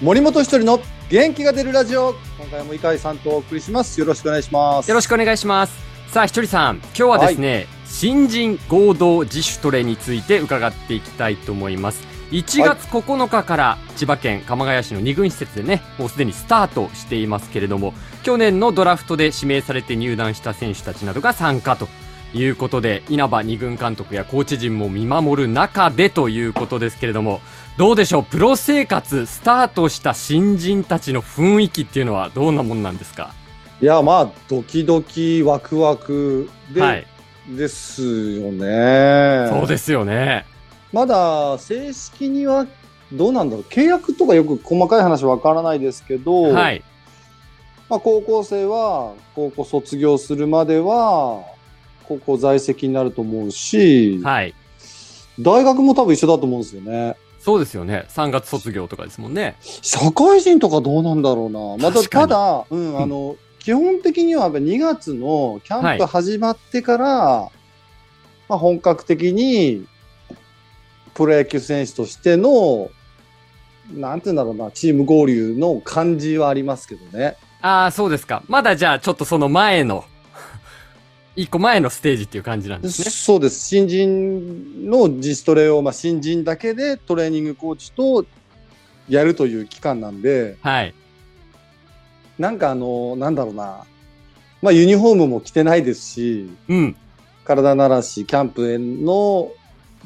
森本一人の元気が出るラジオ。今回も井海さんとお送りします。よろしくお願いします。よろしくお願いします。さあひとりさん今日はですね、新人合同自主トレについて伺っていきたいと思います。1月9日から千葉県鎌ヶ谷市の2軍施設でねもうすでにスタートしていますけれども去年のドラフトで指名されて入団した選手たちなどが参加ということで稲葉2軍監督やコーチ陣も見守る中でということですけれどもどうでしょう？プロ生活スタートした新人たちの雰囲気っていうのはどんなもんなんですか？いやまあドキドキワクワクで、はい。ですよね。そうですよね。まだ正式にはどうなんだろう？契約とかよく細かい話わからないですけど、はい。まあ、高校生は高校卒業するまでは高校在籍になると思うし、はい。大学も多分一緒だと思うんですよね。そうですよね。3月卒業とかですもんね。社会人とかどうなんだろうな。またただ、うん、あの、基本的にはやっぱ2月のキャンプ始まってから、まあ、本格的にプロ野球選手としての、なんていうんだろうな、チーム合流の感じはありますけどね。ああそうですか。まだじゃあちょっとその前の一個前のステージっていう感じなんですね。そうです。新人の自主トレを、まあ、新人だけでトレーニングコーチとやるという期間なんで、はい。なんかあの、なんだろうな、まあ、ユニフォームも着てないですし、うん。体慣らし、キャンプへの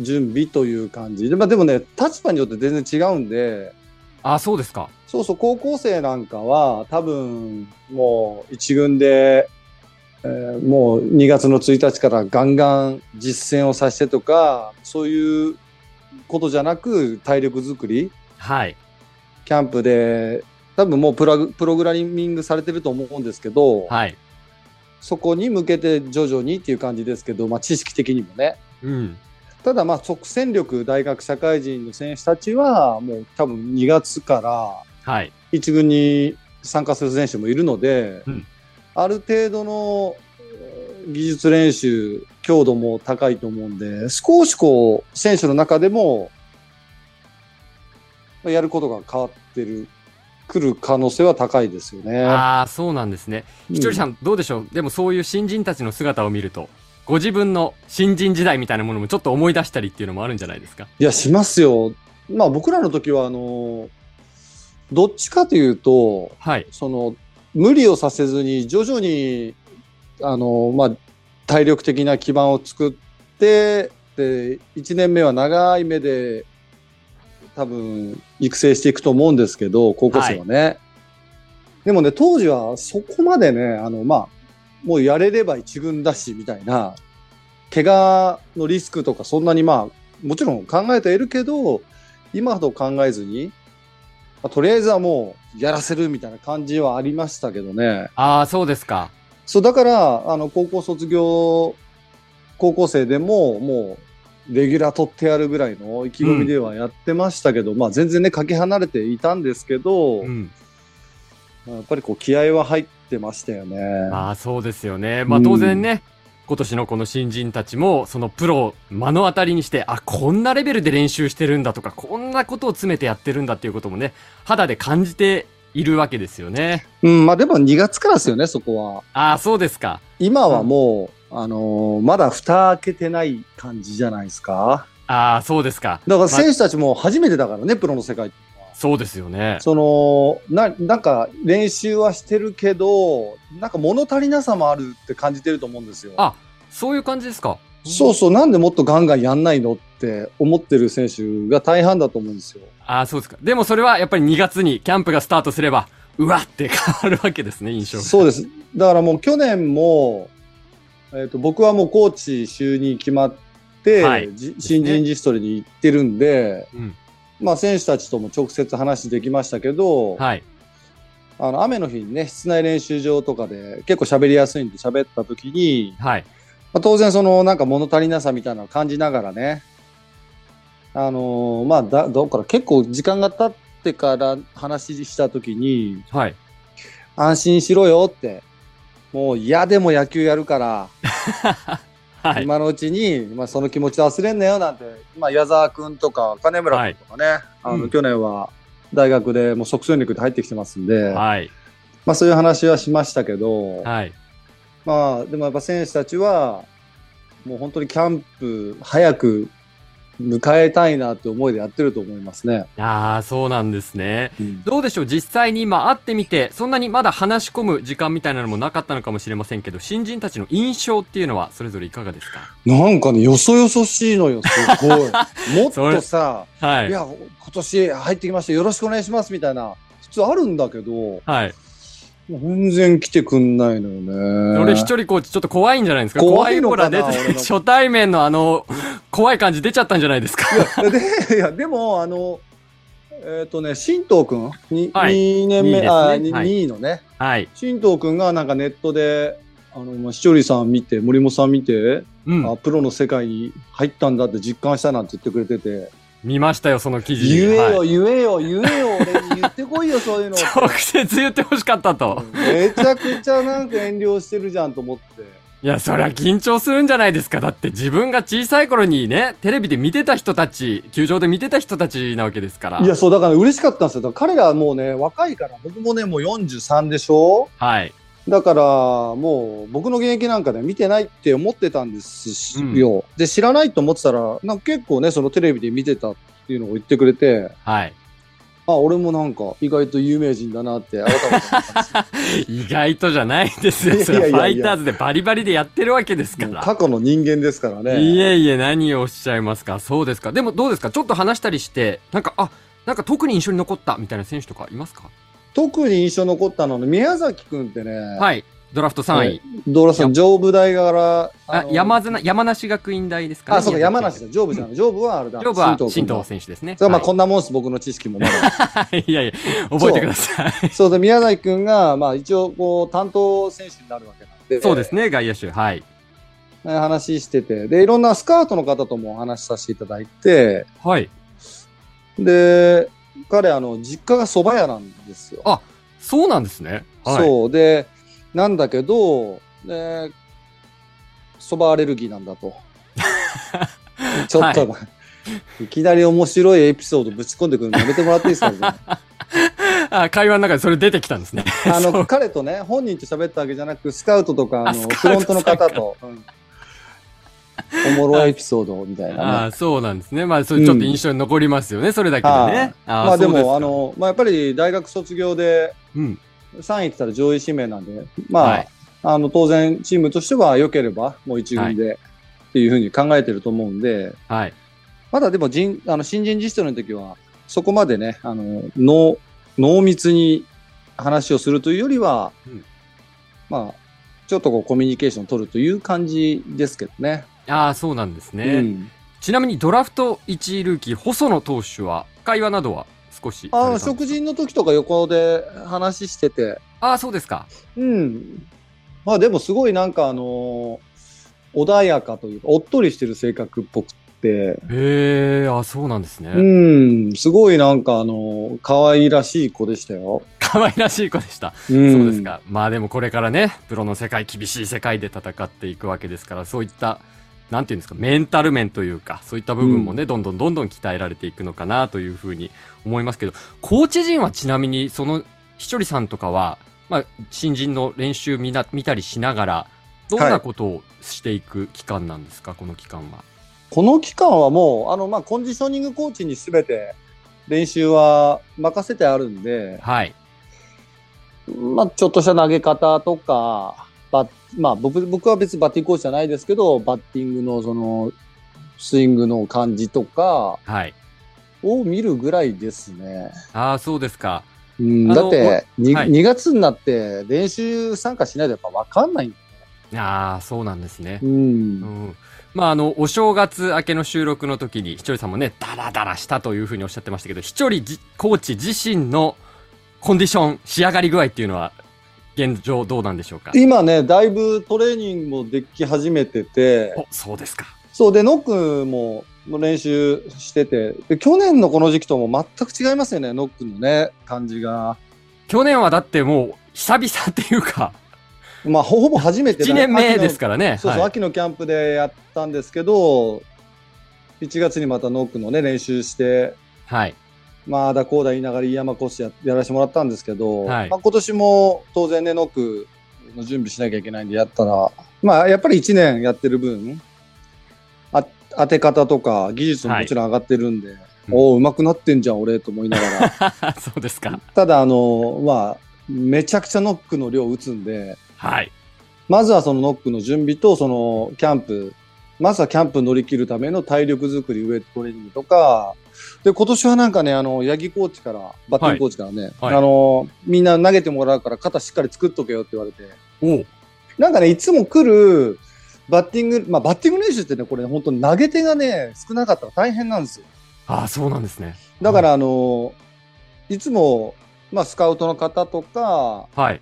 準備という感じ。で、まあ、でもね、立場によって全然違うんで、ああそうですか。そうそう、高校生なんかは、多分、もう一軍で、えーもう2月の1日からガンガン実践をさせてとか、そういうことじゃなく、体力作り、はい。キャンプで、多分もうプラグプログラミングされてると思うんですけど、はい。そこに向けて徐々にっていう感じですけど、まあ、知識的にもね。うん。ただ、まあ、即戦力、大学社会人の選手たちは、もう多分2月からはい。一軍に参加する選手もいるので、うんある程度のえー技術練習、強度も高いと思うんで、少しこう、選手の中でも、まあやることが変わってる、くる可能性は高いですよね。ああそうなんですね。うん。ひとりさんどうでしょう？でもそういう新人たちの姿を見るとご自分の新人時代みたいなものもちょっと思い出したりっていうのもあるんじゃないですか？いや、しますよ。まあ僕らの時は、あの、どっちかというと、はい。その、無理をさせずに、徐々に、あの、まあ、体力的な基盤を作って、で、1年目は長い目で、多分、育成していくと思うんですけど、高校生はね。でもね、当時はそこまでね、あの、まあ、もうやれれば一軍だし、みたいな、怪我のリスクとかそんなにまあ、もちろん考えてはいるけど、今ほど考えずに、まあとりあえずはもうやらせるみたいな感じはありましたけどね。ああそうですかそう、だから、あの、高校卒業、高校生でも、もう、レギュラー取ってやるぐらいの意気込みではやってましたけど、まあ全然ね、かけ離れていたんですけど、うんやっぱりこう気合は入ってましたよね。ああそうですよねまあ当然ね、今年のこの新人たちもそのプロを目の当たりにしてあこんなレベルで練習してるんだとかこんなことを詰めてやってるんだっていうこともね肌で感じているわけですよねうん、まあでも2月からですよね、そこは。ああそうですか今はもう、あのーまだ蓋開けてない感じじゃないですか。ああそうですかだから選手たちも初めてだからね、プロの世界っ。そうですよね。そのな、なんか練習はしてるけど、なんか物足りなさもあるって感じてると思うんですよ。あそういう感じですか。そうそう、なんでもっとガンガンやんないのって思ってる選手が大半だと思うんですよ。ああそうですか。でもそれはやっぱり2月にキャンプがスタートすればうわって変わるわけですね印象が。そうです。だからもう去年も、えっ、と、僕はもうコーチ就任決まって、はい。じ新人自主トレに行ってるんで、うんまあ選手たちとも直接話できましたけど、はい。あの雨の日にね、室内練習場とかで結構喋りやすいんで喋った時に、はい。まあ、当然そのなんか物足りなさみたいなのを感じながらね、あのーまあだ、どうから結構時間が経ってから話した時に、はい。安心しろよって、もう嫌でも野球やるから、はい今のうちに、まあ、その気持ち忘れんなよなんて、まあ、矢沢君とか金村君とかね、あのうん去年は大学でもう即戦力で入ってきてますんで、はい。まあそういう話はしましたけど、はい。まあでもやっぱ選手たちは、もう本当にキャンプ早く迎えたいなって思いでやってると思いますね。ああ、そうなんですね。うんどうでしょう？実際に今会ってみて、そんなにまだ話し込む時間みたいなのもなかったのかもしれませんけど、新人たちの印象っていうのはそれぞれいかがですか？なんかね、よそよそしいのよ、すごい。もっとさ、はいい。や、今年入ってきました、よろしくお願いしますみたいな、普通あるんだけど、はい。全然来てくんないのよね。俺一人コーチちょっっと怖いんじゃないですか？怖いのかな初対面のあの、怖い感じ出ちゃったんじゃないですか？で、いや、でも、あの、えっ、とね、新藤くん、にはい。2年目、ね。あ、にはい。2位のね、はい。新藤くんがなんかネットで、あの、まあ、視聴率さん見て、森本さん見て、うん。あ、。プロの世界に入ったんだって実感したなんて言ってくれてて、見ましたよ、その記事。言えよ、はい言えよ、言えよ、俺に言ってこいよ、そういうの。直接言ってほしかったと。めちゃくちゃなんか遠慮してるじゃんと思って。いや、そりゃ緊張するんじゃないですか。だって自分が小さい頃にね、テレビで見てた人たち、球場で見てた人たちなわけですから。いや、そう、だから嬉しかったんですよ。だから彼らもうね、若いから、僕もね、もう43でしょはい。だから、もう僕の現役なんかで見てないって思ってたんですよ。で、知らないと思ってたら、なんか結構ね、そのテレビで見てたっていうのを言ってくれて、はい。あ、俺もなんか意外と有名人だなって改めて 意外とじゃないですよ。それファイターズでバリバリでやってるわけですから。過去の人間ですからね。いえいえ、何をおっしゃいますか？そうですか。でもどうですか？ちょっと話したりして、なんか、あ、なんか特に印象に残ったみたいな選手とかいますか？特に印象残ったのは、宮崎くんってね、はい。ドラフト3位。ドーラさん、上部大から、あ、の山な山梨学院大ですかね。あ、そうか、山梨だ。上部じゃない。上部はあれだ。上部は新藤選手ですね。それはまあ、はいこんなもんです、僕の知識もまだ。いやいや、覚えてください。そうで、宮崎くんが、まあ、一応、こう、担当選手になるわけなんで。そうですね、外野手。はい。ね話してて、で、いろんなスカウトの方ともお話しさせていただいて、はい。で、彼、あの、実家が蕎麦屋なんですよ。あそうなんですね。はい。そう。で、なんだけど、で、蕎麦アレルギーなんだと。ちょっと、い、きなり面白いエピソードぶち込んでくるのやめてもらっていいですか、ね、あ、会話の中でそれ出てきたんですね。あの、彼とね、本人と喋ったわけじゃなく、スカウトとか、あの、フロントの方と、うんおもろいエピソードみたいあなね。あ、そうなんですね。まあ、それちょっと印象に残りますよね、それだけではいね。あまあでも、あ、の、まあやっぱり大学卒業でうん。3位って言ったら上位指名なんで、まあ、はいあの、当然チームとしては良ければ、もう一軍で、っていうふうに考えてると思うんで、はい。まだでも人、あの、新人実習の時は、そこまでね、あの、濃、濃密に話をするというよりは、うんまあ、ちょっとこうコミュニケーション取るという感じですけどね。ああ、そうなんですね。うんちなみにドラフト1位ルーキー、細野投手は、会話などは少しあの、んですか？食事の時とか横で話してて、ああ、そうですか。うん。まあでもすごいなんかあの穏やかというか、おっとりしてる性格っぽくって、へえ、あそうなんですね。うん、すごいなんかあの可愛らしい子でしたよ。可愛らしい子でした。うんそうですか。まあでもこれからね、プロの世界、厳しい世界で戦っていくわけですから、そういった、なんていうんですか、メンタル面というか、そういった部分もね、どんどんどんどん鍛えられていくのかなというふうに思いますけど、コーチ陣はちなみに、その、ひとりさんとかは、まあ、新人の練習見な見たりしながら、どんなことをしていく期間なんですか、この期間は？この期間はもう、あの、まあ、コンディショニングコーチにすべて練習は任せてあるんで、はい。まあ、ちょっとした投げ方とか、バッまあ、僕、僕は別にバッティングコーチじゃないですけど、バッティングのその、スイングの感じとかはい。を見るぐらいですね。ああ、そうですか。うん、だって2、はい2月になって練習参加しないとやっぱ分かんないんだああ、そうなんですね。う。うんん。まあ、あの、お正月明けの収録の時に、ひとりさんもね、ダラダラしたというふうにおっしゃってましたけど、ひとりじコーチ自身のコンディション、仕上がり具合っていうのは、現状どうなんでしょうか？今ね、だいぶトレーニングもでき始めてて、お、そうですか。そうで、ノックも練習しててで、去年のこの時期とも全く違いますよね、ノックのね、感じが。去年はだってもう、久々っていうか、まあ、ほほぼ初めて1年目ですかからね。そうそう、はい秋のキャンプでやったんですけど、1月にまたノックのね、練習して、はい。まあだこうだ言いながら飯山コーチややらせてもらったんですけど、はいまあ、今年も当然ね、ノックの準備しなきゃいけないんでやったら、まあやっぱり1年やってる分、あ当て方とか技術ももちろん上がってるんで、うんおお、上手くなってんじゃん、俺、と思いながら。そうですか。ただ、あの、まあ、めちゃくちゃノックの量打つんで、はい。まずはそのノックの準備と、そのキャンプ、まずはキャンプ乗り切るための体力作り、ウェイトトレーニングとか、で、今年はなんかね、あの、八木コーチから、バッティングコーチからね、はいあの、みんな投げてもらうから肩しっかり作っとけよって言われて、おうなんかね、いつも来るバッティング、まあ、バッティング練習ってね、これ、本当に投げ手がね、少なかったら大変なんですよ。ああ、そうなんですね。だから、あの、いつも、まあ、スカウトの方とか、はい。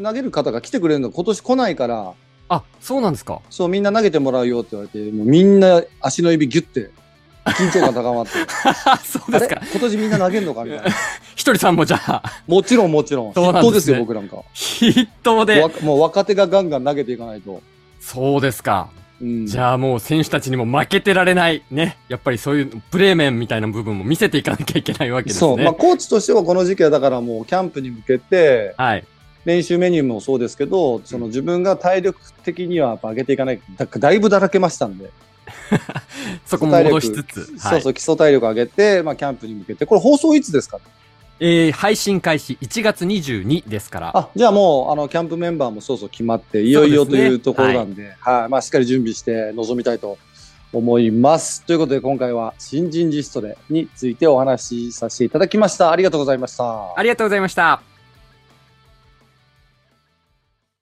投げる方が来てくれるの今年来ないから、あ、そうなんですか。そう、みんな投げてもらうよって言われて、もうみんな足の指ギュッて、緊張感高まって。そうですか。今年みんな投げんのかみたいな。ひとりさんもじゃあ、もちろんもちろん。そうなんですね筆頭ですよ、僕なんか。筆頭でわ。もう若手がガンガン投げていかないと。そうですか。うん。じゃあもう選手たちにも負けてられない。ね。やっぱりそういうプレー面みたいな部分も見せていかなきゃいけないわけですね。そう。まあ、コーチとしてはこの時期はだからもうキャンプに向けて、はい。練習メニューもそうですけど、その自分が体力的にはやっぱ上げていかない。だだいぶだらけましたんで。そこも戻しつつ。そうそう、基礎体力上げて、まあ、キャンプに向けて。これ放送いつですか？えー、配信開始1月22ですから。あ、じゃあもう、あの、キャンプメンバーもそうそう決まって、いよいよというところなんで、はい、まあ、しっかり準備して臨みたいと思います。ということで、今回は新人ジストレについてお話しさせていただきました。ありがとうございました。ありがとうございました。